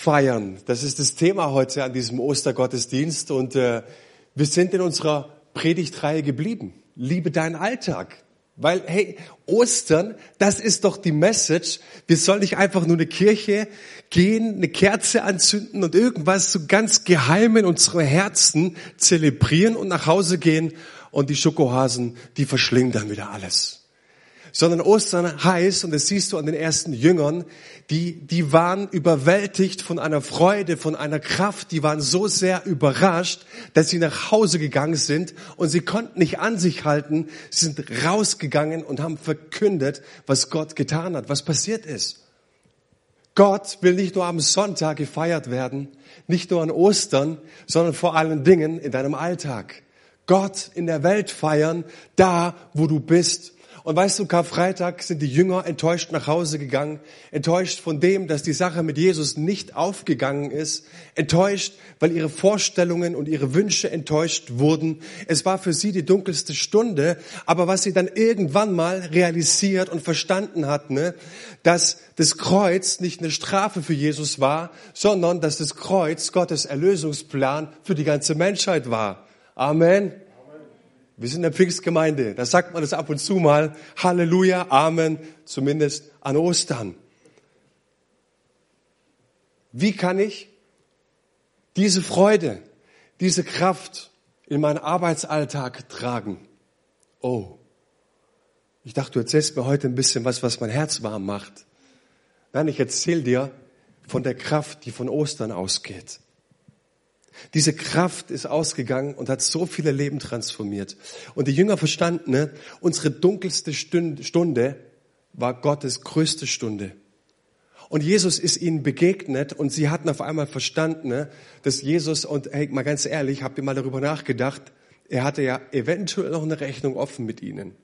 feiern. Das ist das Thema heute an diesem Ostergottesdienst und äh, wir sind in unserer Predigtreihe geblieben. Liebe deinen Alltag. Weil, hey, Ostern, das ist doch die Message. Wir sollen nicht einfach nur eine Kirche gehen, eine Kerze anzünden und irgendwas so ganz geheim in unsere Herzen zelebrieren und nach Hause gehen und die Schokohasen, die verschlingen dann wieder alles sondern Ostern heißt, und das siehst du an den ersten Jüngern, die, die waren überwältigt von einer Freude, von einer Kraft, die waren so sehr überrascht, dass sie nach Hause gegangen sind und sie konnten nicht an sich halten, sie sind rausgegangen und haben verkündet, was Gott getan hat, was passiert ist. Gott will nicht nur am Sonntag gefeiert werden, nicht nur an Ostern, sondern vor allen Dingen in deinem Alltag. Gott in der Welt feiern, da wo du bist und weißt du, Karfreitag sind die Jünger enttäuscht nach Hause gegangen, enttäuscht von dem, dass die Sache mit Jesus nicht aufgegangen ist, enttäuscht, weil ihre Vorstellungen und ihre Wünsche enttäuscht wurden. Es war für sie die dunkelste Stunde, aber was sie dann irgendwann mal realisiert und verstanden hatten, ne, dass das Kreuz nicht eine Strafe für Jesus war, sondern dass das Kreuz Gottes Erlösungsplan für die ganze Menschheit war. Amen. Wir sind eine Pfingstgemeinde. Da sagt man das ab und zu mal. Halleluja, Amen, zumindest an Ostern. Wie kann ich diese Freude, diese Kraft in meinen Arbeitsalltag tragen? Oh, ich dachte, du erzählst mir heute ein bisschen was, was mein Herz warm macht. Nein, ich erzähle dir von der Kraft, die von Ostern ausgeht. Diese Kraft ist ausgegangen und hat so viele Leben transformiert. Und die Jünger verstanden, ne, unsere dunkelste Stunde war Gottes größte Stunde. Und Jesus ist ihnen begegnet und sie hatten auf einmal verstanden, ne, dass Jesus, und hey, mal ganz ehrlich, habt ihr mal darüber nachgedacht, er hatte ja eventuell noch eine Rechnung offen mit ihnen.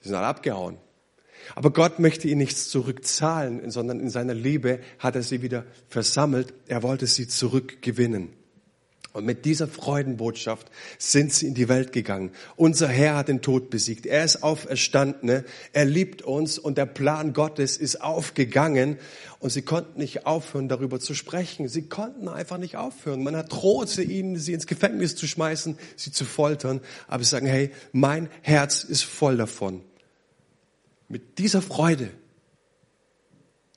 Sie sind alle abgehauen. Aber Gott möchte ihnen nichts zurückzahlen, sondern in seiner Liebe hat er sie wieder versammelt. Er wollte sie zurückgewinnen. Und mit dieser Freudenbotschaft sind sie in die Welt gegangen. Unser Herr hat den Tod besiegt. Er ist auferstanden. Er liebt uns und der Plan Gottes ist aufgegangen. Und sie konnten nicht aufhören, darüber zu sprechen. Sie konnten einfach nicht aufhören. Man hat drohte ihnen, sie ins Gefängnis zu schmeißen, sie zu foltern. Aber sie sagen, hey, mein Herz ist voll davon. Mit dieser Freude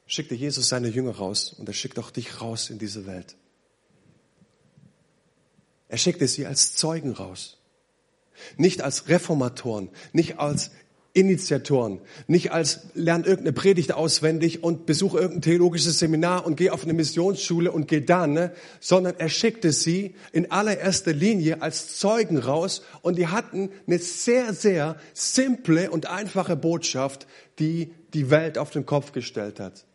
schickte Jesus seine Jünger raus und er schickt auch dich raus in diese Welt. Er schickte sie als Zeugen raus. Nicht als Reformatoren, nicht als Initiatoren, nicht als lern irgendeine Predigt auswendig und besuch irgendein theologisches Seminar und geh auf eine Missionsschule und geh dann, ne? sondern er schickte sie in allererster Linie als Zeugen raus und die hatten eine sehr, sehr simple und einfache Botschaft, die die Welt auf den Kopf gestellt hat.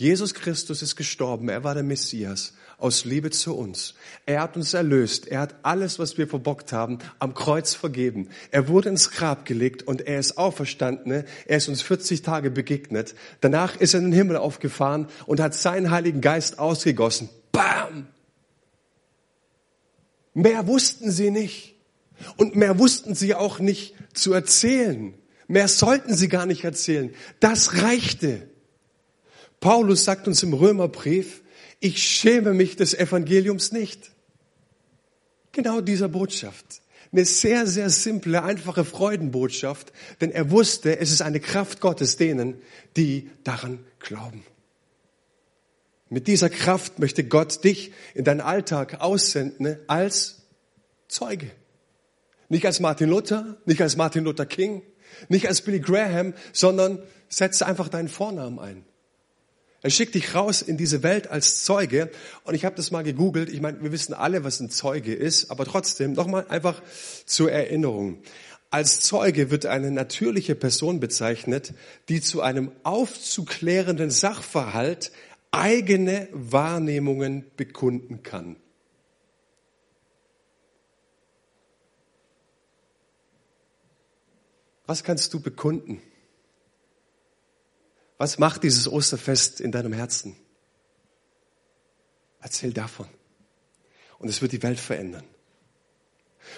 Jesus Christus ist gestorben, er war der Messias aus Liebe zu uns. Er hat uns erlöst. Er hat alles, was wir verbockt haben, am Kreuz vergeben. Er wurde ins Grab gelegt und er ist auferstanden. Er ist uns 40 Tage begegnet. Danach ist er in den Himmel aufgefahren und hat seinen Heiligen Geist ausgegossen. Bam! Mehr wussten sie nicht. Und mehr wussten sie auch nicht zu erzählen. Mehr sollten sie gar nicht erzählen. Das reichte. Paulus sagt uns im Römerbrief, ich schäme mich des Evangeliums nicht. Genau dieser Botschaft. Eine sehr, sehr simple, einfache Freudenbotschaft, denn er wusste, es ist eine Kraft Gottes denen, die daran glauben. Mit dieser Kraft möchte Gott dich in deinen Alltag aussenden als Zeuge. Nicht als Martin Luther, nicht als Martin Luther King, nicht als Billy Graham, sondern setze einfach deinen Vornamen ein. Er schickt dich raus in diese Welt als Zeuge. Und ich habe das mal gegoogelt. Ich meine, wir wissen alle, was ein Zeuge ist, aber trotzdem nochmal einfach zur Erinnerung. Als Zeuge wird eine natürliche Person bezeichnet, die zu einem aufzuklärenden Sachverhalt eigene Wahrnehmungen bekunden kann. Was kannst du bekunden? Was macht dieses Osterfest in deinem Herzen? Erzähl davon. Und es wird die Welt verändern.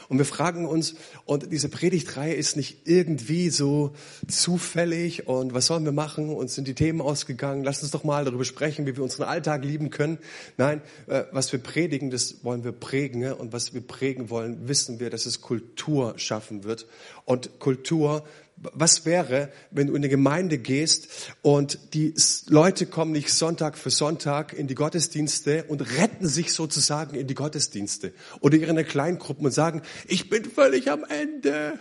Und wir fragen uns, und diese Predigtreihe ist nicht irgendwie so zufällig und was sollen wir machen? Uns sind die Themen ausgegangen. Lass uns doch mal darüber sprechen, wie wir unseren Alltag lieben können. Nein, äh, was wir predigen, das wollen wir prägen. Und was wir prägen wollen, wissen wir, dass es Kultur schaffen wird. Und Kultur was wäre, wenn du in eine Gemeinde gehst und die Leute kommen nicht Sonntag für Sonntag in die Gottesdienste und retten sich sozusagen in die Gottesdienste oder ihre Kleingruppen und sagen, ich bin völlig am Ende.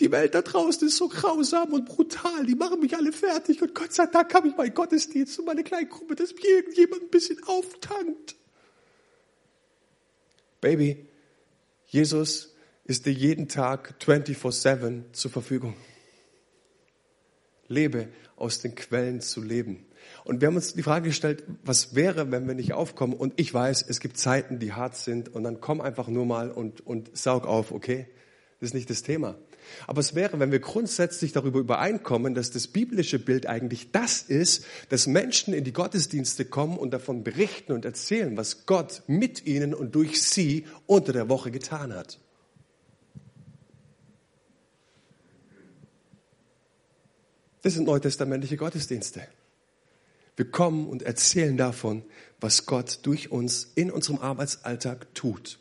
Die Welt da draußen ist so grausam und brutal. Die machen mich alle fertig. Und Gott sei Dank habe ich meinen Gottesdienst und meine Kleingruppe, dass mir irgendjemand ein bisschen auftankt. Baby, Jesus ist dir jeden Tag 24-7 zur Verfügung lebe, aus den Quellen zu leben. Und wir haben uns die Frage gestellt, was wäre, wenn wir nicht aufkommen? Und ich weiß, es gibt Zeiten, die hart sind und dann komm einfach nur mal und, und saug auf, okay? Das ist nicht das Thema. Aber es wäre, wenn wir grundsätzlich darüber übereinkommen, dass das biblische Bild eigentlich das ist, dass Menschen in die Gottesdienste kommen und davon berichten und erzählen, was Gott mit ihnen und durch sie unter der Woche getan hat. Das sind neutestamentliche Gottesdienste. Wir kommen und erzählen davon, was Gott durch uns in unserem Arbeitsalltag tut.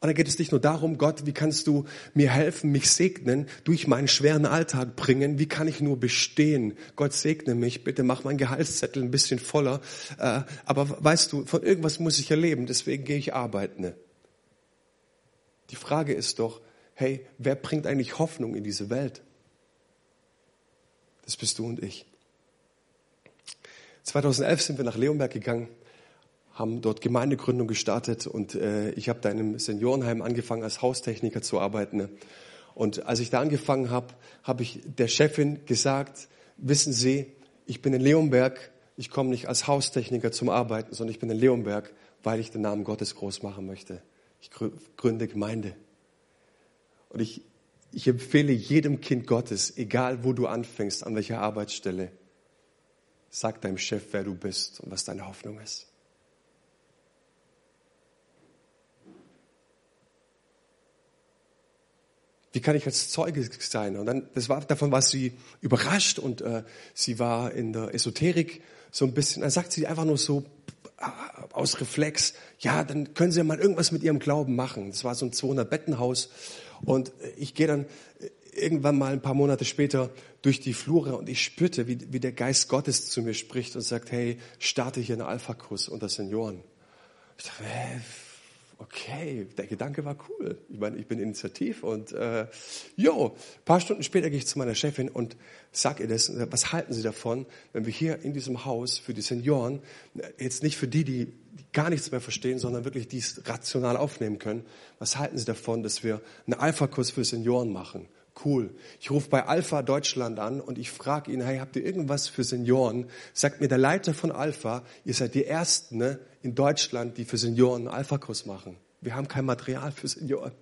Und da geht es nicht nur darum, Gott, wie kannst du mir helfen, mich segnen, durch meinen schweren Alltag bringen, wie kann ich nur bestehen? Gott segne mich, bitte mach meinen Gehaltszettel ein bisschen voller. Äh, aber weißt du, von irgendwas muss ich ja leben, deswegen gehe ich arbeiten. Die Frage ist doch, hey, wer bringt eigentlich Hoffnung in diese Welt? Das bist du und ich. 2011 sind wir nach Leonberg gegangen, haben dort Gemeindegründung gestartet und äh, ich habe da in einem Seniorenheim angefangen, als Haustechniker zu arbeiten. Und als ich da angefangen habe, habe ich der Chefin gesagt, wissen Sie, ich bin in Leonberg, ich komme nicht als Haustechniker zum Arbeiten, sondern ich bin in Leonberg, weil ich den Namen Gottes groß machen möchte. Ich gründe Gemeinde. Und ich ich empfehle jedem Kind Gottes, egal wo du anfängst, an welcher Arbeitsstelle, sag deinem Chef, wer du bist und was deine Hoffnung ist. Wie kann ich als Zeuge sein? Und dann, das war, davon war sie überrascht und äh, sie war in der Esoterik so ein bisschen, dann sagt sie einfach nur so aus Reflex, ja, dann können Sie ja mal irgendwas mit Ihrem Glauben machen. Das war so ein 200-Bettenhaus und ich gehe dann irgendwann mal ein paar Monate später durch die Flure und ich spürte, wie, wie der Geist Gottes zu mir spricht und sagt, hey, starte hier einen Alpha-Kurs unter Senioren. Ich dachte, hey, okay, der Gedanke war cool. Ich meine, ich bin initiativ und äh, jo, paar Stunden später gehe ich zu meiner Chefin und sag ihr das, was halten Sie davon, wenn wir hier in diesem Haus für die Senioren, jetzt nicht für die, die gar nichts mehr verstehen, sondern wirklich dies rational aufnehmen können, was halten Sie davon, dass wir einen Alpha-Kurs für Senioren machen? Cool. Ich rufe bei Alpha Deutschland an und ich frage ihn, hey, habt ihr irgendwas für Senioren? Sagt mir der Leiter von Alpha, ihr seid die Ersten ne, in Deutschland, die für Senioren einen Alpha-Kurs machen. Wir haben kein Material für Senioren.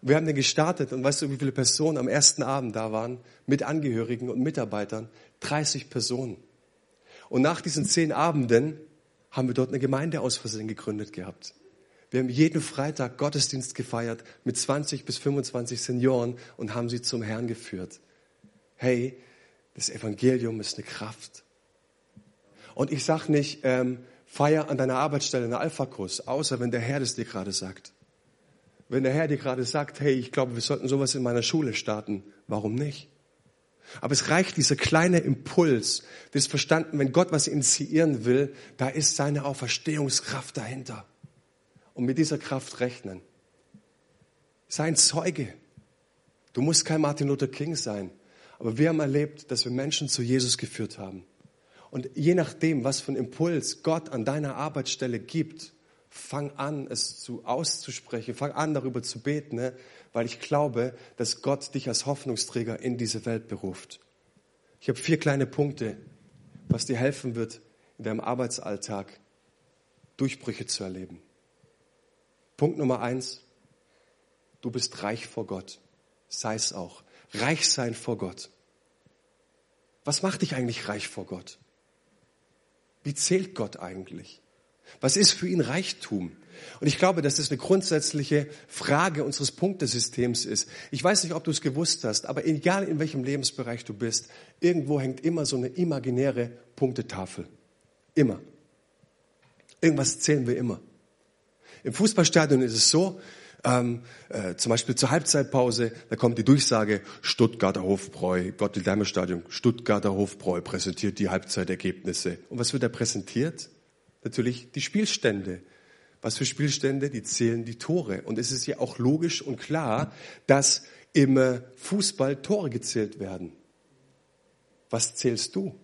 Und wir haben den gestartet und weißt du, wie viele Personen am ersten Abend da waren? Mit Angehörigen und Mitarbeitern? 30 Personen. Und nach diesen zehn Abenden haben wir dort eine Gemeinde aus Versehen gegründet gehabt. Wir haben jeden Freitag Gottesdienst gefeiert mit 20 bis 25 Senioren und haben sie zum Herrn geführt. Hey, das Evangelium ist eine Kraft. Und ich sage nicht, ähm, feier an deiner Arbeitsstelle einen Alpha-Kurs, außer wenn der Herr das dir gerade sagt. Wenn der Herr dir gerade sagt, hey, ich glaube, wir sollten sowas in meiner Schule starten, warum nicht? Aber es reicht dieser kleine Impuls, das verstanden, wenn Gott was initiieren will, da ist seine Auferstehungskraft dahinter und mit dieser Kraft rechnen. Sei ein Zeuge. Du musst kein Martin Luther King sein. Aber wir haben erlebt, dass wir Menschen zu Jesus geführt haben. Und je nachdem, was für einen Impuls Gott an deiner Arbeitsstelle gibt, fang an, es zu auszusprechen, fang an, darüber zu beten, ne? weil ich glaube, dass Gott dich als Hoffnungsträger in diese Welt beruft. Ich habe vier kleine Punkte, was dir helfen wird, in deinem Arbeitsalltag Durchbrüche zu erleben. Punkt Nummer eins, du bist reich vor Gott. Sei es auch. Reich sein vor Gott. Was macht dich eigentlich reich vor Gott? Wie zählt Gott eigentlich? Was ist für ihn Reichtum? Und ich glaube, dass das eine grundsätzliche Frage unseres Punktesystems ist. Ich weiß nicht, ob du es gewusst hast, aber egal in welchem Lebensbereich du bist, irgendwo hängt immer so eine imaginäre Punktetafel. Immer. Irgendwas zählen wir immer. Im Fußballstadion ist es so, ähm, äh, zum Beispiel zur Halbzeitpause, da kommt die Durchsage, Stuttgarter Hofbräu, Gottlieb Stadion, Stuttgarter Hofbräu präsentiert die Halbzeitergebnisse. Und was wird da präsentiert? Natürlich die Spielstände. Was für Spielstände? Die zählen die Tore. Und es ist ja auch logisch und klar, dass im Fußball Tore gezählt werden. Was zählst du?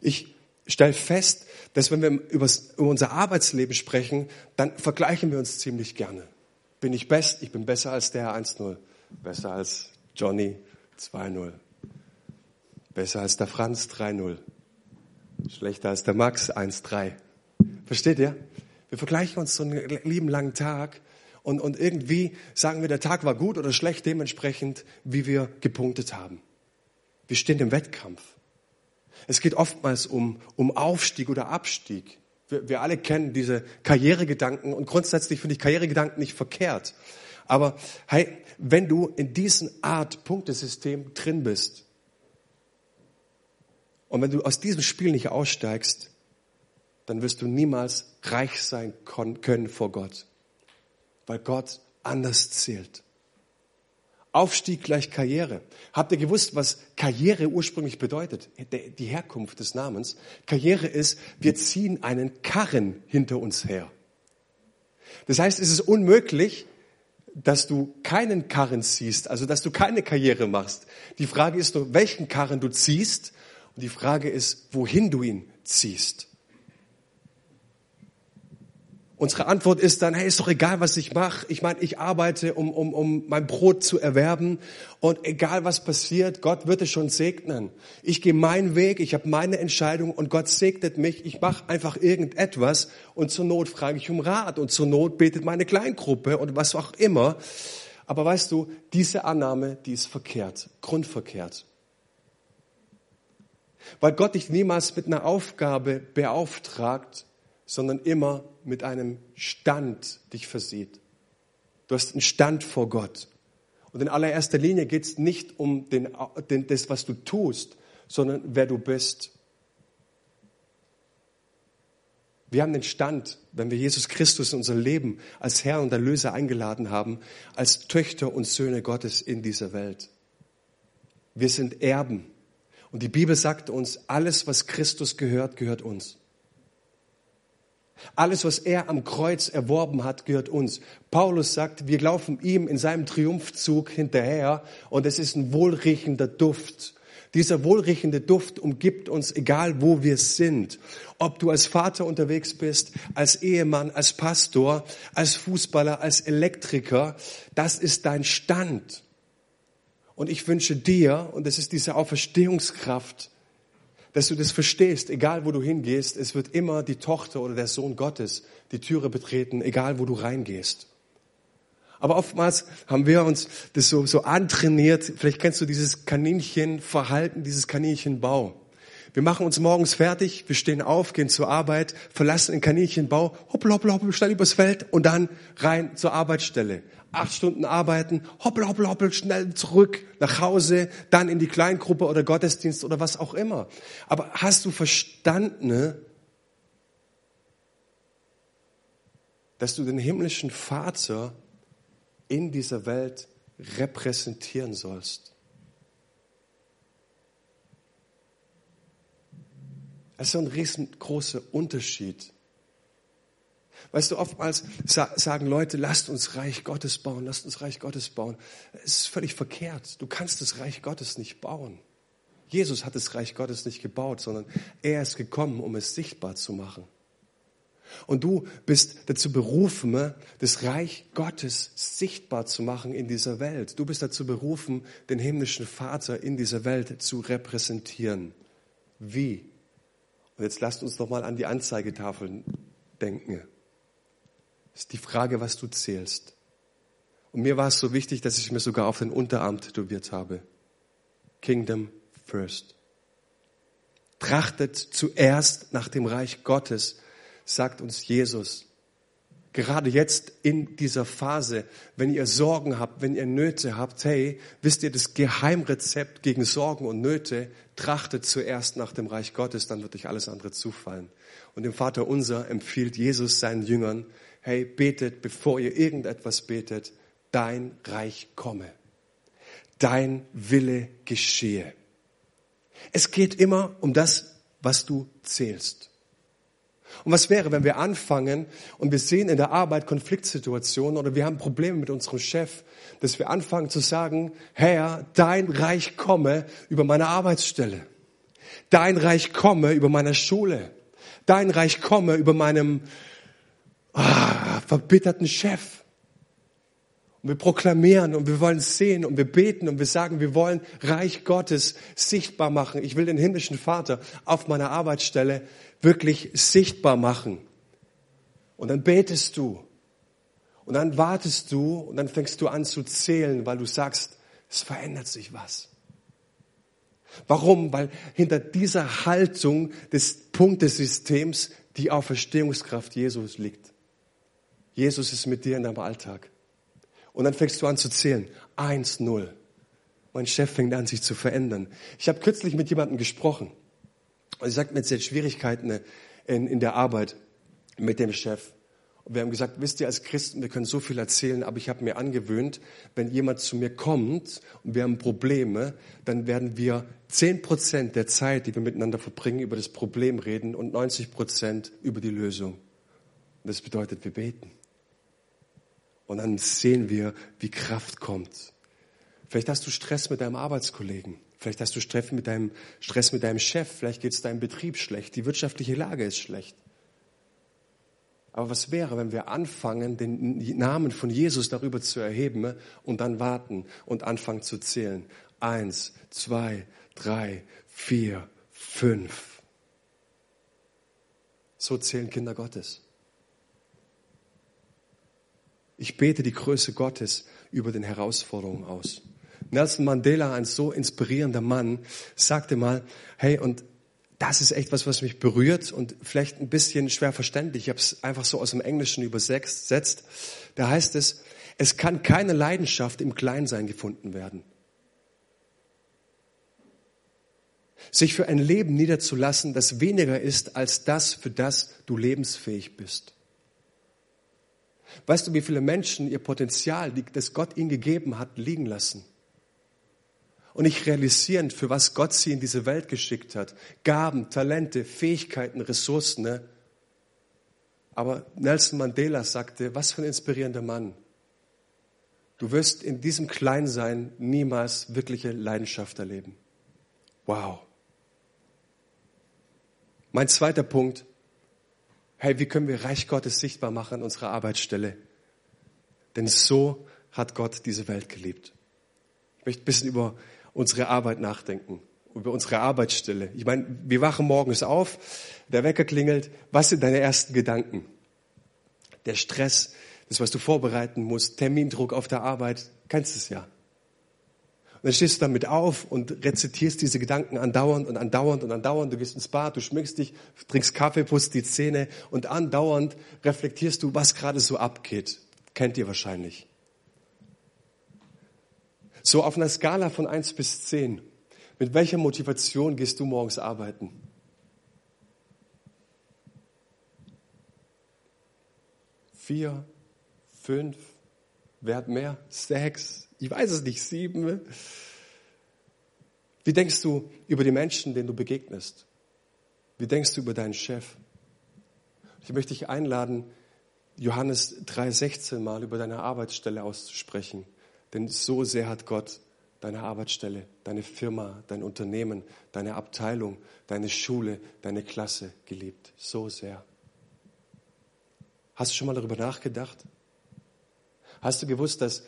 Ich stelle fest, dass wenn wir über unser Arbeitsleben sprechen, dann vergleichen wir uns ziemlich gerne. Bin ich best? Ich bin besser als der 1-0. Besser als Johnny 2-0. Besser als der Franz 3-0. Schlechter als der Max 1-3. Versteht ihr? Wir vergleichen uns so einen lieben langen Tag und, und irgendwie sagen wir, der Tag war gut oder schlecht dementsprechend, wie wir gepunktet haben. Wir stehen im Wettkampf. Es geht oftmals um, um Aufstieg oder Abstieg. Wir, wir alle kennen diese Karrieregedanken und grundsätzlich finde ich Karrieregedanken nicht verkehrt. Aber hey, wenn du in diesem Art Punktesystem drin bist und wenn du aus diesem Spiel nicht aussteigst, dann wirst du niemals reich sein können vor Gott, weil Gott anders zählt. Aufstieg gleich Karriere. Habt ihr gewusst, was Karriere ursprünglich bedeutet? Die Herkunft des Namens. Karriere ist, wir ziehen einen Karren hinter uns her. Das heißt, es ist unmöglich, dass du keinen Karren ziehst, also dass du keine Karriere machst. Die Frage ist nur, welchen Karren du ziehst und die Frage ist, wohin du ihn ziehst. Unsere Antwort ist dann, hey, ist doch egal, was ich mache. Ich meine, ich arbeite, um, um, um mein Brot zu erwerben. Und egal, was passiert, Gott wird es schon segnen. Ich gehe meinen Weg, ich habe meine Entscheidung und Gott segnet mich. Ich mache einfach irgendetwas und zur Not frage ich um Rat und zur Not betet meine Kleingruppe und was auch immer. Aber weißt du, diese Annahme, die ist verkehrt, grundverkehrt. Weil Gott dich niemals mit einer Aufgabe beauftragt, sondern immer mit einem Stand dich versieht. Du hast einen Stand vor Gott. Und in allererster Linie geht es nicht um den, den, das, was du tust, sondern wer du bist. Wir haben den Stand, wenn wir Jesus Christus in unser Leben als Herr und Erlöser eingeladen haben, als Töchter und Söhne Gottes in dieser Welt. Wir sind Erben. Und die Bibel sagt uns, alles, was Christus gehört, gehört uns. Alles, was er am Kreuz erworben hat, gehört uns. Paulus sagt, wir laufen ihm in seinem Triumphzug hinterher und es ist ein wohlriechender Duft. Dieser wohlriechende Duft umgibt uns, egal wo wir sind. Ob du als Vater unterwegs bist, als Ehemann, als Pastor, als Fußballer, als Elektriker, das ist dein Stand. Und ich wünsche dir, und das ist diese Auferstehungskraft, dass du das verstehst, egal wo du hingehst, es wird immer die Tochter oder der Sohn Gottes die Türe betreten, egal wo du reingehst. Aber oftmals haben wir uns das so, so antrainiert, vielleicht kennst du dieses Kaninchenverhalten, dieses Kaninchenbau. Wir machen uns morgens fertig, wir stehen auf, gehen zur Arbeit, verlassen den Kaninchenbau, hoppla, hoppla, hoppla, schnell übers Feld und dann rein zur Arbeitsstelle acht Stunden arbeiten, hoppel, hoppel, hoppel, schnell zurück nach Hause, dann in die Kleingruppe oder Gottesdienst oder was auch immer. Aber hast du verstanden, dass du den himmlischen Vater in dieser Welt repräsentieren sollst? Es ist ein riesengroßer Unterschied Weißt du, oftmals sagen Leute, lasst uns Reich Gottes bauen, lasst uns Reich Gottes bauen. Es ist völlig verkehrt. Du kannst das Reich Gottes nicht bauen. Jesus hat das Reich Gottes nicht gebaut, sondern er ist gekommen, um es sichtbar zu machen. Und du bist dazu berufen, das Reich Gottes sichtbar zu machen in dieser Welt. Du bist dazu berufen, den himmlischen Vater in dieser Welt zu repräsentieren. Wie? Und jetzt lasst uns noch mal an die Anzeigetafeln denken ist die Frage, was du zählst. Und mir war es so wichtig, dass ich mir sogar auf den Unterarm tätowiert habe. Kingdom first. Trachtet zuerst nach dem Reich Gottes, sagt uns Jesus. Gerade jetzt in dieser Phase, wenn ihr Sorgen habt, wenn ihr Nöte habt, hey, wisst ihr das Geheimrezept gegen Sorgen und Nöte? Trachtet zuerst nach dem Reich Gottes, dann wird euch alles andere zufallen. Und dem Vater unser empfiehlt Jesus seinen Jüngern, hey, betet, bevor ihr irgendetwas betet, dein Reich komme. Dein Wille geschehe. Es geht immer um das, was du zählst. Und was wäre, wenn wir anfangen und wir sehen in der Arbeit Konfliktsituationen oder wir haben Probleme mit unserem Chef, dass wir anfangen zu sagen, Herr, dein Reich komme über meine Arbeitsstelle. Dein Reich komme über meine Schule. Dein Reich komme über meinem verbitterten Chef. Und wir proklamieren und wir wollen sehen und wir beten und wir sagen, wir wollen Reich Gottes sichtbar machen. Ich will den himmlischen Vater auf meiner Arbeitsstelle wirklich sichtbar machen. Und dann betest du. Und dann wartest du und dann fängst du an zu zählen, weil du sagst, es verändert sich was. Warum? Weil hinter dieser Haltung des Punktesystems die Auferstehungskraft Jesus liegt. Jesus ist mit dir in deinem Alltag. Und dann fängst du an zu zählen. Eins, null. Mein Chef fängt an, sich zu verändern. Ich habe kürzlich mit jemandem gesprochen. Und sie sagt mir, jetzt hat Schwierigkeiten in, in der Arbeit mit dem Chef. Und wir haben gesagt, wisst ihr, als Christen, wir können so viel erzählen, aber ich habe mir angewöhnt, wenn jemand zu mir kommt und wir haben Probleme, dann werden wir zehn Prozent der Zeit, die wir miteinander verbringen, über das Problem reden und 90 Prozent über die Lösung. Und das bedeutet, wir beten. Und dann sehen wir, wie Kraft kommt. Vielleicht hast du Stress mit deinem Arbeitskollegen. Vielleicht hast du Stress mit deinem, Stress mit deinem Chef. Vielleicht geht es deinem Betrieb schlecht. Die wirtschaftliche Lage ist schlecht. Aber was wäre, wenn wir anfangen, den Namen von Jesus darüber zu erheben und dann warten und anfangen zu zählen? Eins, zwei, drei, vier, fünf. So zählen Kinder Gottes. Ich bete die Größe Gottes über den Herausforderungen aus. Nelson Mandela, ein so inspirierender Mann, sagte mal, hey, und das ist echt was, was mich berührt und vielleicht ein bisschen schwer verständlich. Ich habe es einfach so aus dem Englischen übersetzt. Da heißt es, es kann keine Leidenschaft im Kleinsein gefunden werden. Sich für ein Leben niederzulassen, das weniger ist als das, für das du lebensfähig bist. Weißt du, wie viele Menschen ihr Potenzial, das Gott ihnen gegeben hat, liegen lassen? Und nicht realisieren, für was Gott sie in diese Welt geschickt hat. Gaben, Talente, Fähigkeiten, Ressourcen. Ne? Aber Nelson Mandela sagte, was für ein inspirierender Mann. Du wirst in diesem Kleinsein niemals wirkliche Leidenschaft erleben. Wow. Mein zweiter Punkt, hey, wie können wir Reich Gottes sichtbar machen an unserer Arbeitsstelle? Denn so hat Gott diese Welt geliebt. Ich möchte ein bisschen über unsere Arbeit nachdenken, über unsere Arbeitsstelle. Ich meine, wir wachen morgens auf, der Wecker klingelt. Was sind deine ersten Gedanken? Der Stress, das, was du vorbereiten musst, Termindruck auf der Arbeit, kennst du es ja. Dann stehst du damit auf und rezitierst diese Gedanken andauernd und andauernd und andauernd. Du gehst ins Bad, du schminkst dich, trinkst Kaffee, putzt die Zähne und andauernd reflektierst du, was gerade so abgeht. Kennt ihr wahrscheinlich. So auf einer Skala von eins bis zehn. Mit welcher Motivation gehst du morgens arbeiten? Vier, fünf, wer hat mehr? Sechs, ich weiß es nicht, sieben. Wie denkst du über die Menschen, denen du begegnest? Wie denkst du über deinen Chef? Ich möchte dich einladen, Johannes 3,16 mal über deine Arbeitsstelle auszusprechen. Denn so sehr hat Gott deine Arbeitsstelle, deine Firma, dein Unternehmen, deine Abteilung, deine Schule, deine Klasse geliebt. So sehr. Hast du schon mal darüber nachgedacht? Hast du gewusst, dass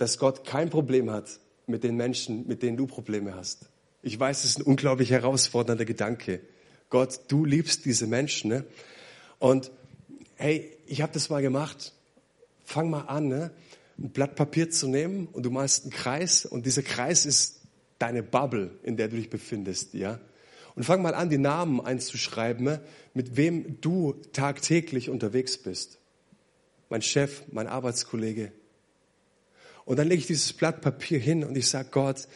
dass Gott kein Problem hat mit den Menschen, mit denen du Probleme hast. Ich weiß, es ist ein unglaublich herausfordernder Gedanke. Gott, du liebst diese Menschen. Ne? Und hey, ich habe das mal gemacht. Fang mal an, ne? ein Blatt Papier zu nehmen und du malst einen Kreis und dieser Kreis ist deine Bubble, in der du dich befindest, ja. Und fang mal an, die Namen einzuschreiben, mit wem du tagtäglich unterwegs bist. Mein Chef, mein Arbeitskollege. Und dann lege ich dieses Blatt Papier hin und ich sage, Gott,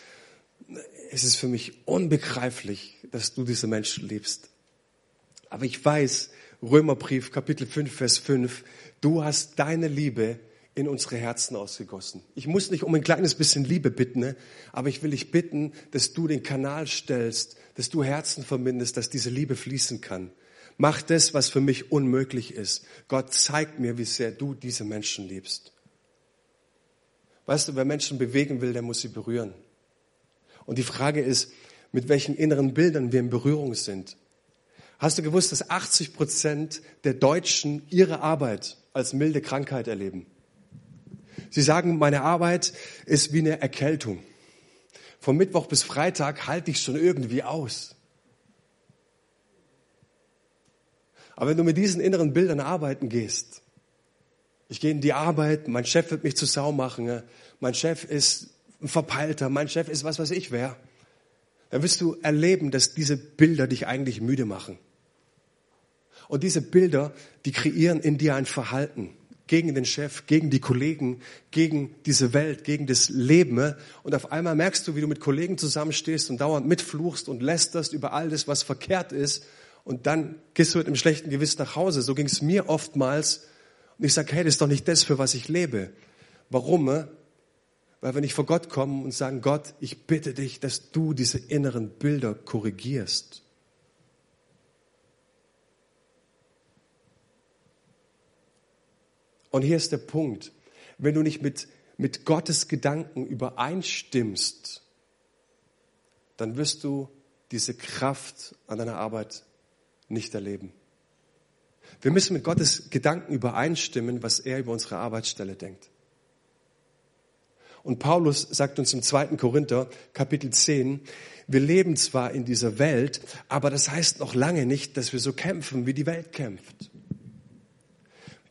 es ist für mich unbegreiflich, dass du diese Menschen liebst. Aber ich weiß, Römerbrief, Kapitel 5, Vers 5, du hast deine Liebe in unsere Herzen ausgegossen. Ich muss nicht um ein kleines bisschen Liebe bitten, ne? aber ich will dich bitten, dass du den Kanal stellst, dass du Herzen verbindest, dass diese Liebe fließen kann. Mach das, was für mich unmöglich ist. Gott, zeig mir, wie sehr du diese Menschen liebst. Weißt du, wer Menschen bewegen will, der muss sie berühren. Und die Frage ist, mit welchen inneren Bildern wir in Berührung sind. Hast du gewusst, dass 80 Prozent der Deutschen ihre Arbeit als milde Krankheit erleben? Sie sagen, meine Arbeit ist wie eine Erkältung. Von Mittwoch bis Freitag halte ich schon irgendwie aus. Aber wenn du mit diesen inneren Bildern arbeiten gehst, ich gehe in die Arbeit, mein Chef wird mich zu Sau machen, mein Chef ist ein Verpeilter, mein Chef ist was, was ich wäre, dann wirst du erleben, dass diese Bilder dich eigentlich müde machen. Und diese Bilder, die kreieren in dir ein Verhalten gegen den Chef, gegen die Kollegen, gegen diese Welt, gegen das Leben. Und auf einmal merkst du, wie du mit Kollegen zusammenstehst und dauernd mitfluchst und lästerst über all das, was verkehrt ist. Und dann gehst du mit einem schlechten Gewissen nach Hause. So ging es mir oftmals. Und ich sage, hey, das ist doch nicht das, für was ich lebe. Warum? Weil wenn ich vor Gott komme und sage, Gott, ich bitte dich, dass du diese inneren Bilder korrigierst. Und hier ist der Punkt. Wenn du nicht mit, mit Gottes Gedanken übereinstimmst, dann wirst du diese Kraft an deiner Arbeit nicht erleben. Wir müssen mit Gottes Gedanken übereinstimmen, was er über unsere Arbeitsstelle denkt. Und Paulus sagt uns im zweiten Korinther, Kapitel 10, wir leben zwar in dieser Welt, aber das heißt noch lange nicht, dass wir so kämpfen, wie die Welt kämpft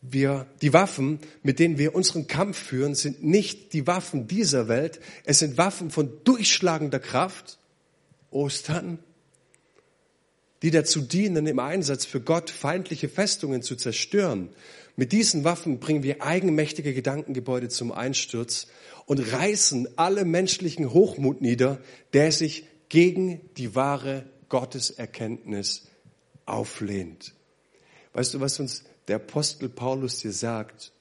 wir, die Waffen, mit denen wir unseren Kampf führen, sind nicht die Waffen dieser Welt. Es sind Waffen von durchschlagender Kraft, Ostern, die dazu dienen, im Einsatz für Gott feindliche Festungen zu zerstören. Mit diesen Waffen bringen wir eigenmächtige Gedankengebäude zum Einsturz und reißen alle menschlichen Hochmut nieder, der sich gegen die wahre Gotteserkenntnis auflehnt. Weißt du, was uns der Apostel Paulus hier sagt,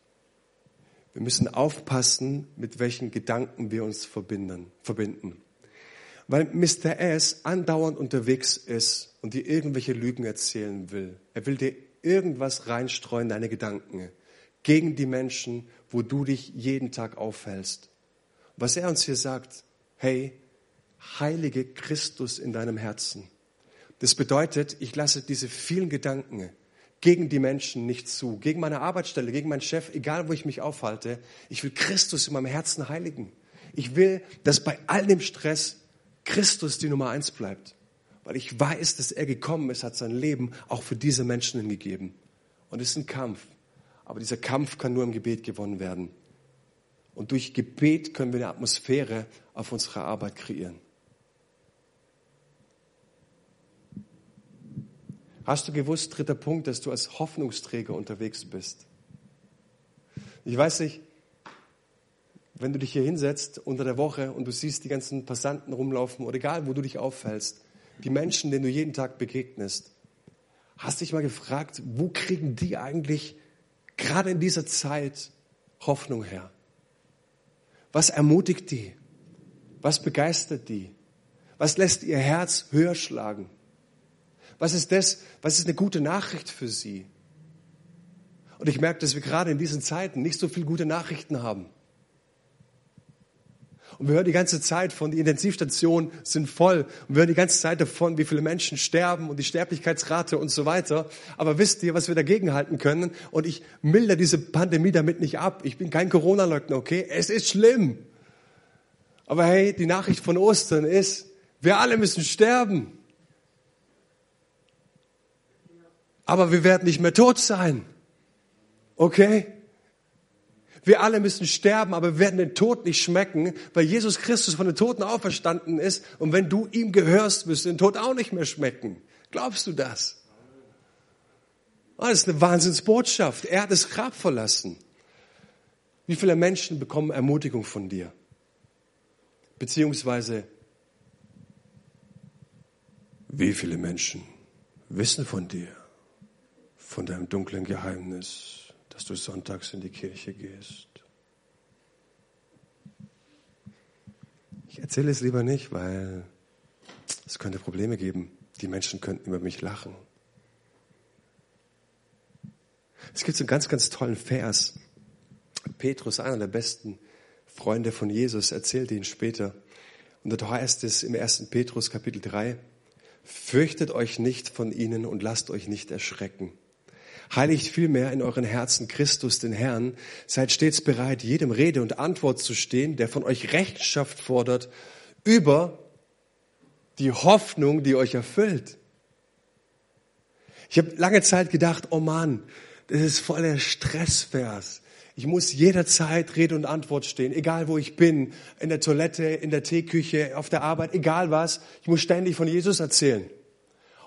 wir müssen aufpassen, mit welchen Gedanken wir uns verbinden. Weil Mr. S andauernd unterwegs ist und dir irgendwelche Lügen erzählen will. Er will dir irgendwas reinstreuen, deine Gedanken, gegen die Menschen, wo du dich jeden Tag aufhältst. Was er uns hier sagt, hey, heilige Christus in deinem Herzen. Das bedeutet, ich lasse diese vielen Gedanken, gegen die Menschen nicht zu, gegen meine Arbeitsstelle, gegen meinen Chef, egal wo ich mich aufhalte. Ich will Christus in meinem Herzen heiligen. Ich will, dass bei all dem Stress Christus die Nummer eins bleibt. Weil ich weiß, dass er gekommen ist, hat sein Leben auch für diese Menschen hingegeben. Und es ist ein Kampf. Aber dieser Kampf kann nur im Gebet gewonnen werden. Und durch Gebet können wir eine Atmosphäre auf unserer Arbeit kreieren. Hast du gewusst, dritter Punkt, dass du als Hoffnungsträger unterwegs bist? Ich weiß nicht, wenn du dich hier hinsetzt unter der Woche und du siehst die ganzen Passanten rumlaufen oder egal, wo du dich auffällst, die Menschen, denen du jeden Tag begegnest, hast dich mal gefragt, wo kriegen die eigentlich gerade in dieser Zeit Hoffnung her? Was ermutigt die? Was begeistert die? Was lässt ihr Herz höher schlagen? Was ist das? Was ist eine gute Nachricht für Sie? Und ich merke, dass wir gerade in diesen Zeiten nicht so viel gute Nachrichten haben. Und wir hören die ganze Zeit von, die Intensivstationen sind voll. Und wir hören die ganze Zeit davon, wie viele Menschen sterben und die Sterblichkeitsrate und so weiter. Aber wisst ihr, was wir dagegen halten können? Und ich milder diese Pandemie damit nicht ab. Ich bin kein Corona-Leugner, okay? Es ist schlimm. Aber hey, die Nachricht von Ostern ist, wir alle müssen sterben. aber wir werden nicht mehr tot sein. Okay? Wir alle müssen sterben, aber wir werden den Tod nicht schmecken, weil Jesus Christus von den Toten auferstanden ist. Und wenn du ihm gehörst, wirst du den Tod auch nicht mehr schmecken. Glaubst du das? Oh, das ist eine Wahnsinnsbotschaft. Er hat das Grab verlassen. Wie viele Menschen bekommen Ermutigung von dir? Beziehungsweise, wie viele Menschen wissen von dir, von deinem dunklen Geheimnis, dass du sonntags in die Kirche gehst? Ich erzähle es lieber nicht, weil es könnte Probleme geben. Die Menschen könnten über mich lachen. Es gibt so einen ganz, ganz tollen Vers. Petrus, einer der besten Freunde von Jesus, erzählte ihn später. Und da heißt es im 1. Petrus Kapitel 3, fürchtet euch nicht von ihnen und lasst euch nicht erschrecken. Heiligt vielmehr in euren Herzen Christus, den Herrn. Seid stets bereit, jedem Rede und Antwort zu stehen, der von euch Rechenschaft fordert über die Hoffnung, die euch erfüllt. Ich habe lange Zeit gedacht, oh Mann, das ist voll der Stressvers. Ich muss jederzeit Rede und Antwort stehen, egal wo ich bin, in der Toilette, in der Teeküche, auf der Arbeit, egal was. Ich muss ständig von Jesus erzählen.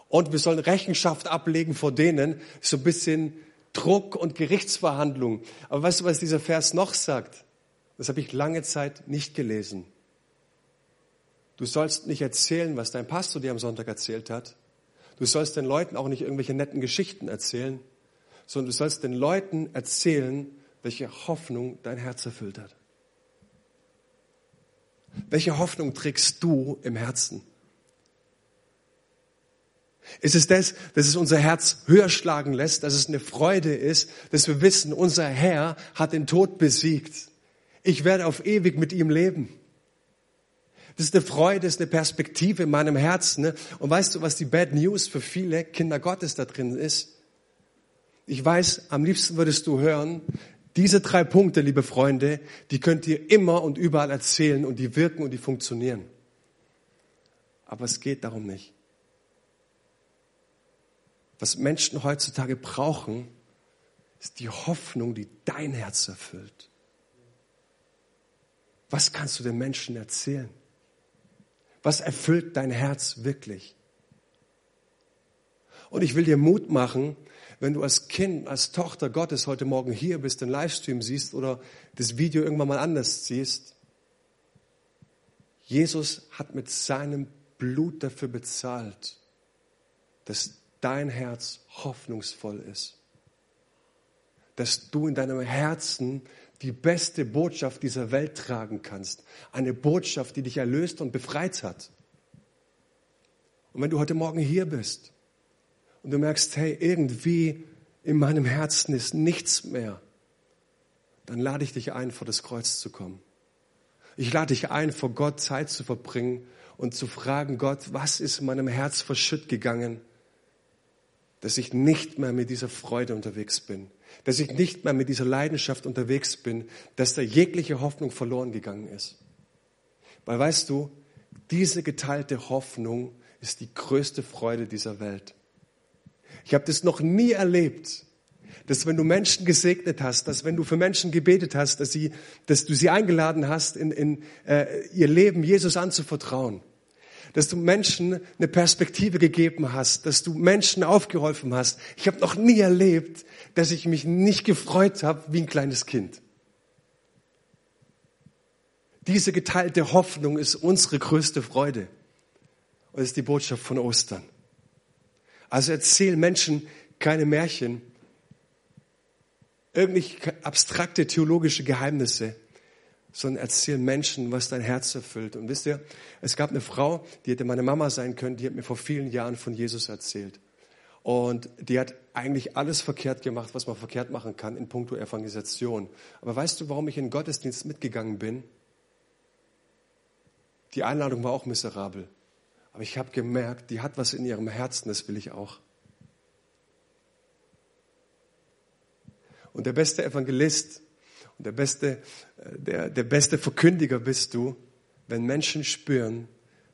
Und wir sollen Rechenschaft ablegen vor denen, so ein bisschen Druck und Gerichtsverhandlung. Aber weißt du, was dieser Vers noch sagt? Das habe ich lange Zeit nicht gelesen. Du sollst nicht erzählen, was dein Pastor dir am Sonntag erzählt hat. Du sollst den Leuten auch nicht irgendwelche netten Geschichten erzählen, sondern du sollst den Leuten erzählen, welche Hoffnung dein Herz erfüllt hat. Welche Hoffnung trägst du im Herzen? Ist es das, dass es unser Herz höher schlagen lässt, dass es eine Freude ist, dass wir wissen, unser Herr hat den Tod besiegt. Ich werde auf ewig mit ihm leben. Das ist eine Freude, das ist eine Perspektive in meinem Herzen. Ne? Und weißt du, was die Bad News für viele Kinder Gottes da drin ist? Ich weiß, am liebsten würdest du hören, diese drei Punkte, liebe Freunde, die könnt ihr immer und überall erzählen und die wirken und die funktionieren. Aber es geht darum nicht. Was Menschen heutzutage brauchen, ist die Hoffnung, die dein Herz erfüllt. Was kannst du den Menschen erzählen? Was erfüllt dein Herz wirklich? Und ich will dir Mut machen, wenn du als Kind, als Tochter Gottes heute Morgen hier bist, den Livestream siehst oder das Video irgendwann mal anders siehst. Jesus hat mit seinem Blut dafür bezahlt, dass dein Herz hoffnungsvoll ist. Dass du in deinem Herzen die beste Botschaft dieser Welt tragen kannst. Eine Botschaft, die dich erlöst und befreit hat. Und wenn du heute Morgen hier bist und du merkst, hey, irgendwie in meinem Herzen ist nichts mehr, dann lade ich dich ein, vor das Kreuz zu kommen. Ich lade dich ein, vor Gott Zeit zu verbringen und zu fragen, Gott, was ist in meinem Herz verschütt gegangen, dass ich nicht mehr mit dieser Freude unterwegs bin, dass ich nicht mehr mit dieser Leidenschaft unterwegs bin, dass da jegliche Hoffnung verloren gegangen ist. Weil weißt du, diese geteilte Hoffnung ist die größte Freude dieser Welt. Ich habe das noch nie erlebt, dass wenn du Menschen gesegnet hast, dass wenn du für Menschen gebetet hast, dass, sie, dass du sie eingeladen hast, in, in äh, ihr Leben Jesus anzuvertrauen, dass du Menschen eine Perspektive gegeben hast, dass du Menschen aufgeholfen hast. Ich habe noch nie erlebt, dass ich mich nicht gefreut habe wie ein kleines Kind. Diese geteilte Hoffnung ist unsere größte Freude. Und ist die Botschaft von Ostern. Also erzähl Menschen keine Märchen, irgendwelche abstrakte theologische Geheimnisse, sondern erzähl Menschen, was dein Herz erfüllt. Und wisst ihr, es gab eine Frau, die hätte meine Mama sein können, die hat mir vor vielen Jahren von Jesus erzählt. Und die hat eigentlich alles verkehrt gemacht, was man verkehrt machen kann in puncto Evangelisation. Aber weißt du, warum ich in den Gottesdienst mitgegangen bin? Die Einladung war auch miserabel. Aber ich habe gemerkt, die hat was in ihrem Herzen, das will ich auch. Und der beste Evangelist und der beste, äh, der, der beste Verkündiger bist du, wenn Menschen spüren,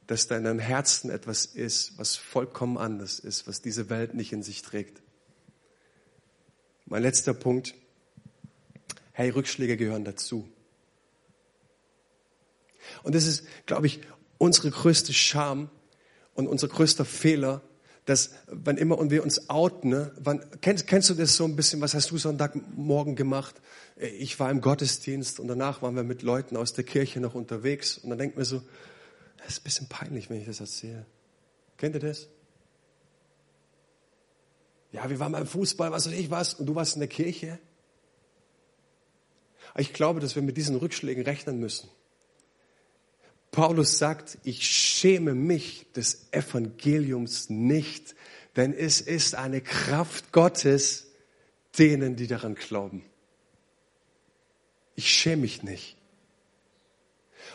dass da in deinem Herzen etwas ist, was vollkommen anders ist, was diese Welt nicht in sich trägt. Mein letzter Punkt. Hey, Rückschläge gehören dazu. Und das ist, glaube ich, unsere größte Scham und unser größter Fehler, dass wann immer und wir uns outen, ne, wann, kennst, kennst du das so ein bisschen, was hast du Sonntagmorgen gemacht? Ich war im Gottesdienst und danach waren wir mit Leuten aus der Kirche noch unterwegs und dann denkt mir so, das ist ein bisschen peinlich, wenn ich das erzähle. Kennt ihr das? Ja, wir waren beim Fußball, was weiß ich was, und du warst in der Kirche. Ich glaube, dass wir mit diesen Rückschlägen rechnen müssen. Paulus sagt, ich schäme mich des Evangeliums nicht, denn es ist eine Kraft Gottes denen, die daran glauben. Ich schäme mich nicht.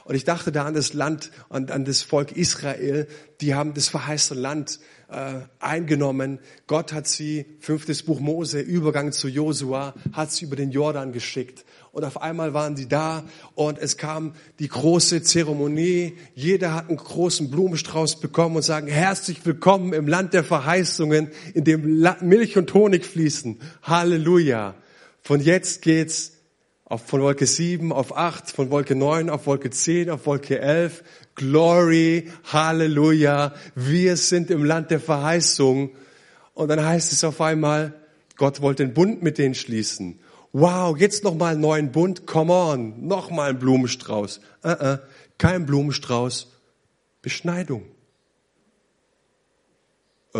Und ich dachte da an das Land und an das Volk Israel. Die haben das verheißene Land äh, eingenommen. Gott hat sie, fünftes Buch Mose, Übergang zu Josua, hat sie über den Jordan geschickt. Und auf einmal waren die da und es kam die große Zeremonie. Jeder hat einen großen Blumenstrauß bekommen und sagen, herzlich willkommen im Land der Verheißungen, in dem Milch und Honig fließen. Halleluja. Von jetzt geht's auf, von Wolke 7 auf 8, von Wolke 9 auf Wolke 10, auf Wolke 11. Glory, Halleluja. Wir sind im Land der Verheißung. Und dann heißt es auf einmal, Gott wollte den Bund mit denen schließen. Wow, jetzt noch mal einen neuen Bund. Come on, noch mal ein Blumenstrauß. Uh -uh, kein Blumenstrauß. Beschneidung. Äh,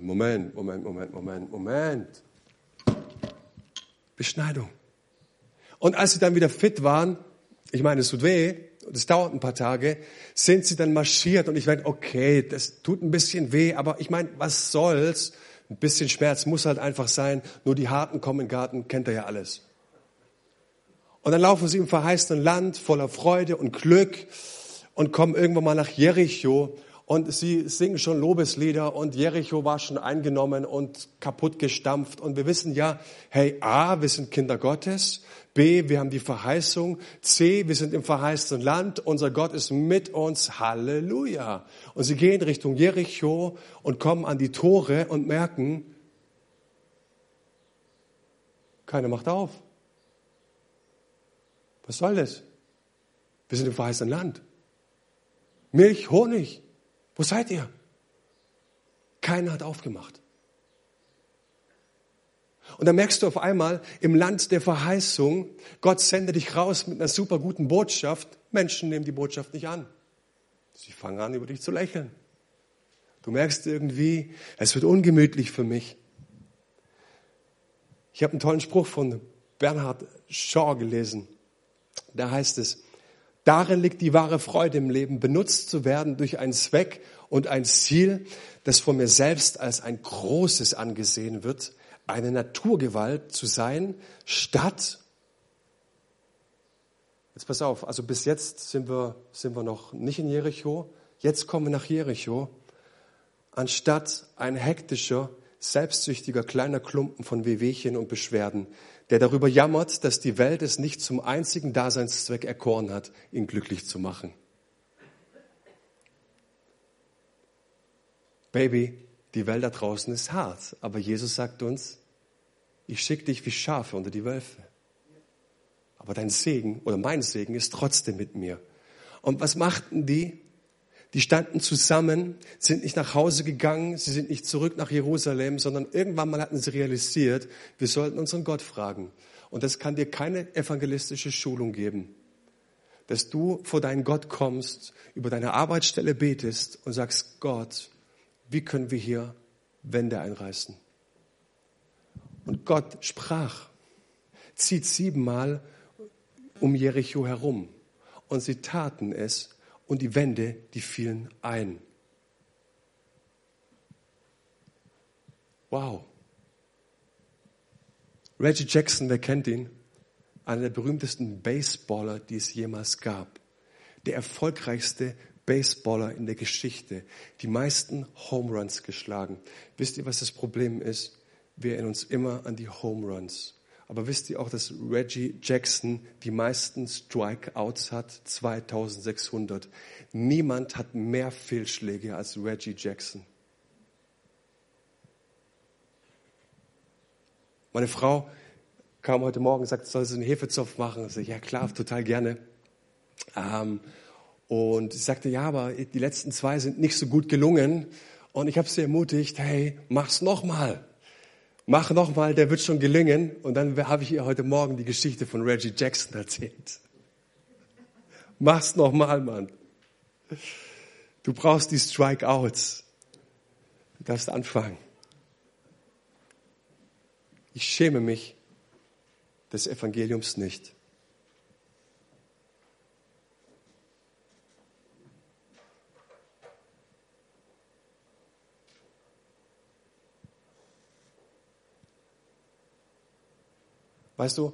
Moment, Moment, Moment, Moment, Moment. Beschneidung. Und als sie dann wieder fit waren, ich meine, es tut weh, das dauert ein paar Tage, sind sie dann marschiert und ich meine, okay, das tut ein bisschen weh, aber ich meine, was soll's? Ein bisschen Schmerz muss halt einfach sein, nur die Harten kommen in den Garten, kennt ihr ja alles. Und dann laufen sie im verheißenen Land voller Freude und Glück und kommen irgendwann mal nach Jericho und sie singen schon Lobeslieder und Jericho war schon eingenommen und kaputt gestampft und wir wissen ja, hey, A, wir sind Kinder Gottes, B, wir haben die Verheißung. C, wir sind im verheißenen Land. Unser Gott ist mit uns. Halleluja. Und sie gehen Richtung Jericho und kommen an die Tore und merken, keiner macht auf. Was soll das? Wir sind im verheißenen Land. Milch, Honig. Wo seid ihr? Keiner hat aufgemacht. Und dann merkst du auf einmal im Land der Verheißung, Gott sendet dich raus mit einer super guten Botschaft. Menschen nehmen die Botschaft nicht an. Sie fangen an, über dich zu lächeln. Du merkst irgendwie, es wird ungemütlich für mich. Ich habe einen tollen Spruch von Bernhard Shaw gelesen. Da heißt es, darin liegt die wahre Freude im Leben, benutzt zu werden durch einen Zweck und ein Ziel, das von mir selbst als ein großes angesehen wird, eine Naturgewalt zu sein, statt, jetzt pass auf, also bis jetzt sind wir, sind wir noch nicht in Jericho, jetzt kommen wir nach Jericho, anstatt ein hektischer, selbstsüchtiger kleiner Klumpen von Wehwehchen und Beschwerden, der darüber jammert, dass die Welt es nicht zum einzigen Daseinszweck erkoren hat, ihn glücklich zu machen. Baby, die Welt da draußen ist hart, aber Jesus sagt uns, ich schicke dich wie Schafe unter die Wölfe. Aber dein Segen oder mein Segen ist trotzdem mit mir. Und was machten die? Die standen zusammen, sind nicht nach Hause gegangen, sie sind nicht zurück nach Jerusalem, sondern irgendwann mal hatten sie realisiert, wir sollten unseren Gott fragen. Und das kann dir keine evangelistische Schulung geben. Dass du vor deinen Gott kommst, über deine Arbeitsstelle betest und sagst, Gott, wie können wir hier Wände einreißen? Und Gott sprach, zieht siebenmal um Jericho herum. Und sie taten es und die Wände, die fielen ein. Wow. Reggie Jackson, wer kennt ihn? Einer der berühmtesten Baseballer, die es jemals gab. Der erfolgreichste Baseballer in der Geschichte. Die meisten Home Runs geschlagen. Wisst ihr, was das Problem ist? Wir erinnern uns immer an die Home Runs. Aber wisst ihr auch, dass Reggie Jackson die meisten Strikeouts hat? 2600. Niemand hat mehr Fehlschläge als Reggie Jackson. Meine Frau kam heute Morgen und sagte, soll sie einen Hefezopf machen? Ich sagte, ja klar, total gerne. Ähm, und sie sagte, ja, aber die letzten zwei sind nicht so gut gelungen. Und ich habe sie ermutigt, hey, mach's nochmal. Mach nochmal, der wird schon gelingen. Und dann habe ich ihr heute Morgen die Geschichte von Reggie Jackson erzählt. Mach's nochmal, Mann. Du brauchst die Strikeouts. Du darfst anfangen. Ich schäme mich des Evangeliums nicht. Weißt du,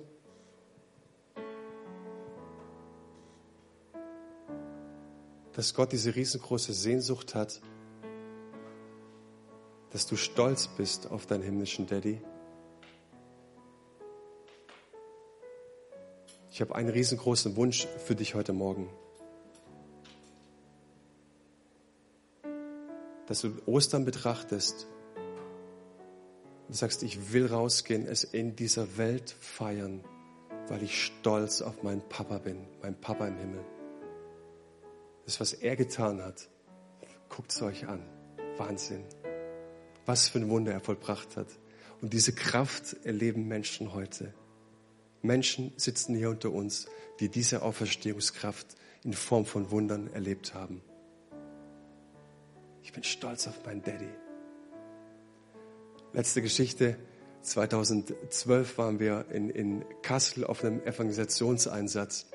dass Gott diese riesengroße Sehnsucht hat, dass du stolz bist auf deinen himmlischen Daddy? Ich habe einen riesengroßen Wunsch für dich heute Morgen. Dass du Ostern betrachtest und sagst, ich will rausgehen, es in dieser Welt feiern, weil ich stolz auf meinen Papa bin, mein Papa im Himmel. Das, was er getan hat, guckt es euch an. Wahnsinn. Was für ein Wunder er vollbracht hat. Und diese Kraft erleben Menschen heute. Menschen sitzen hier unter uns, die diese Auferstehungskraft in Form von Wundern erlebt haben. Ich bin stolz auf meinen Daddy. Letzte Geschichte. 2012 waren wir in, in Kassel auf einem Evangelisationseinsatz.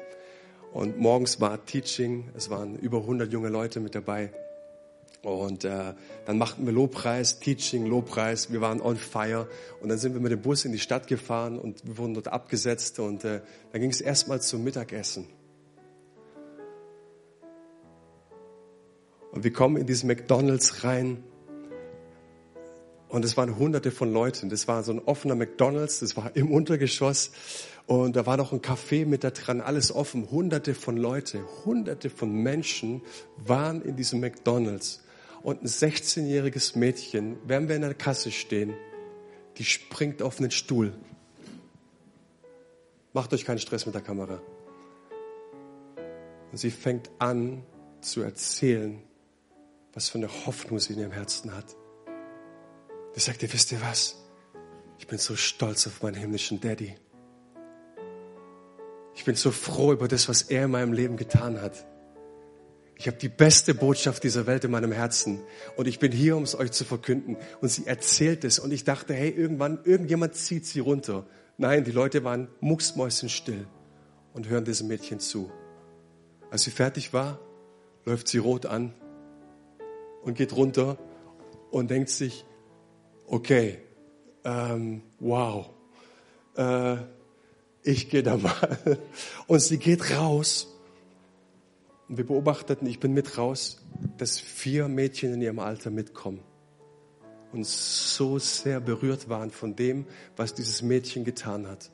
Und morgens war Teaching. Es waren über 100 junge Leute mit dabei. Und äh, dann machten wir Lobpreis, Teaching, Lobpreis. Wir waren on fire. Und dann sind wir mit dem Bus in die Stadt gefahren und wir wurden dort abgesetzt. Und äh, dann ging es erstmal zum Mittagessen. Und wir kommen in diesen McDonald's rein. Und es waren hunderte von Leuten. Das war so ein offener McDonald's, das war im Untergeschoss. Und da war noch ein Café mit da dran, alles offen. Hunderte von Leute, hunderte von Menschen waren in diesem McDonald's und ein 16-jähriges Mädchen, während wir in der Kasse stehen, die springt auf einen Stuhl. Macht euch keinen Stress mit der Kamera. Und sie fängt an zu erzählen, was für eine Hoffnung sie in ihrem Herzen hat. Sie sagt, ihr wisst ihr was? Ich bin so stolz auf meinen himmlischen Daddy. Ich bin so froh über das, was er in meinem Leben getan hat. Ich habe die beste Botschaft dieser Welt in meinem Herzen und ich bin hier, um es euch zu verkünden. Und sie erzählt es und ich dachte, hey, irgendwann, irgendjemand zieht sie runter. Nein, die Leute waren mucksmäuschenstill und hören diesem Mädchen zu. Als sie fertig war, läuft sie rot an und geht runter und denkt sich, okay, ähm, wow, äh, ich gehe da mal. Und sie geht raus und wir beobachteten, ich bin mit raus, dass vier Mädchen in ihrem Alter mitkommen und so sehr berührt waren von dem, was dieses Mädchen getan hat.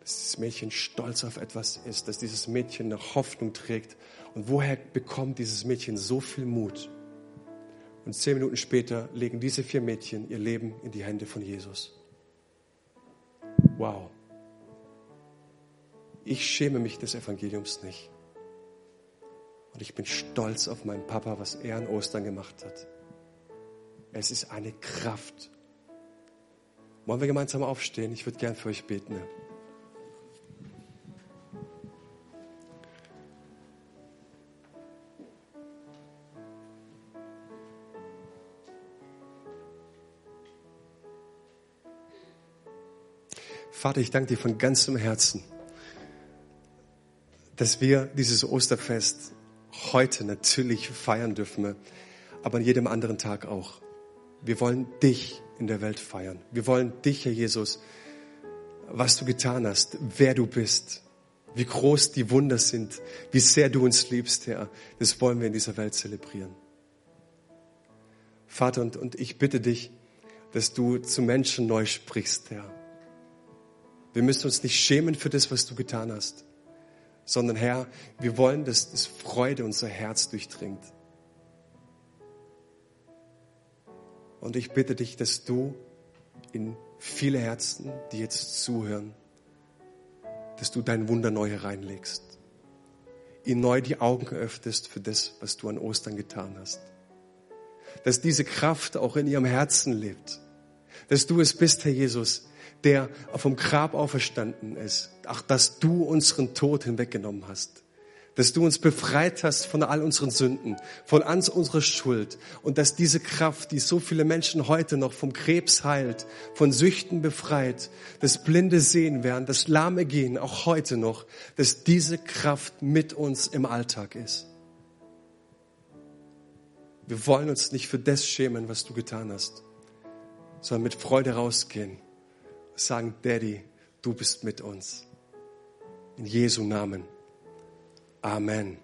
Dass dieses Mädchen stolz auf etwas ist, dass dieses Mädchen eine Hoffnung trägt. Und woher bekommt dieses Mädchen so viel Mut? Und zehn Minuten später legen diese vier Mädchen ihr Leben in die Hände von Jesus. Wow. Ich schäme mich des Evangeliums nicht. Und ich bin stolz auf meinen Papa, was er an Ostern gemacht hat. Es ist eine Kraft. Wollen wir gemeinsam aufstehen? Ich würde gern für euch beten. Vater, ich danke dir von ganzem Herzen, dass wir dieses Osterfest heute natürlich feiern dürfen, aber an jedem anderen Tag auch. Wir wollen dich in der Welt feiern. Wir wollen dich, Herr Jesus, was du getan hast, wer du bist, wie groß die Wunder sind, wie sehr du uns liebst, Herr. Das wollen wir in dieser Welt zelebrieren. Vater, und, und ich bitte dich, dass du zu Menschen neu sprichst, Herr. Wir müssen uns nicht schämen für das, was du getan hast sondern Herr, wir wollen, dass das Freude unser Herz durchdringt. Und ich bitte dich, dass du in viele Herzen, die jetzt zuhören, dass du dein Wunder neu hereinlegst. Ihnen neu die Augen öffnest für das, was du an Ostern getan hast. Dass diese Kraft auch in ihrem Herzen lebt. Dass du es bist, Herr Jesus, der vom Grab auferstanden ist. Ach, dass du unseren Tod hinweggenommen hast dass du uns befreit hast von all unseren Sünden, von all unserer Schuld und dass diese Kraft, die so viele Menschen heute noch vom Krebs heilt, von Süchten befreit, das Blinde sehen werden, das Lahme gehen, auch heute noch, dass diese Kraft mit uns im Alltag ist. Wir wollen uns nicht für das schämen, was du getan hast, sondern mit Freude rausgehen, sagen, Daddy, du bist mit uns. In Jesu Namen. Amen.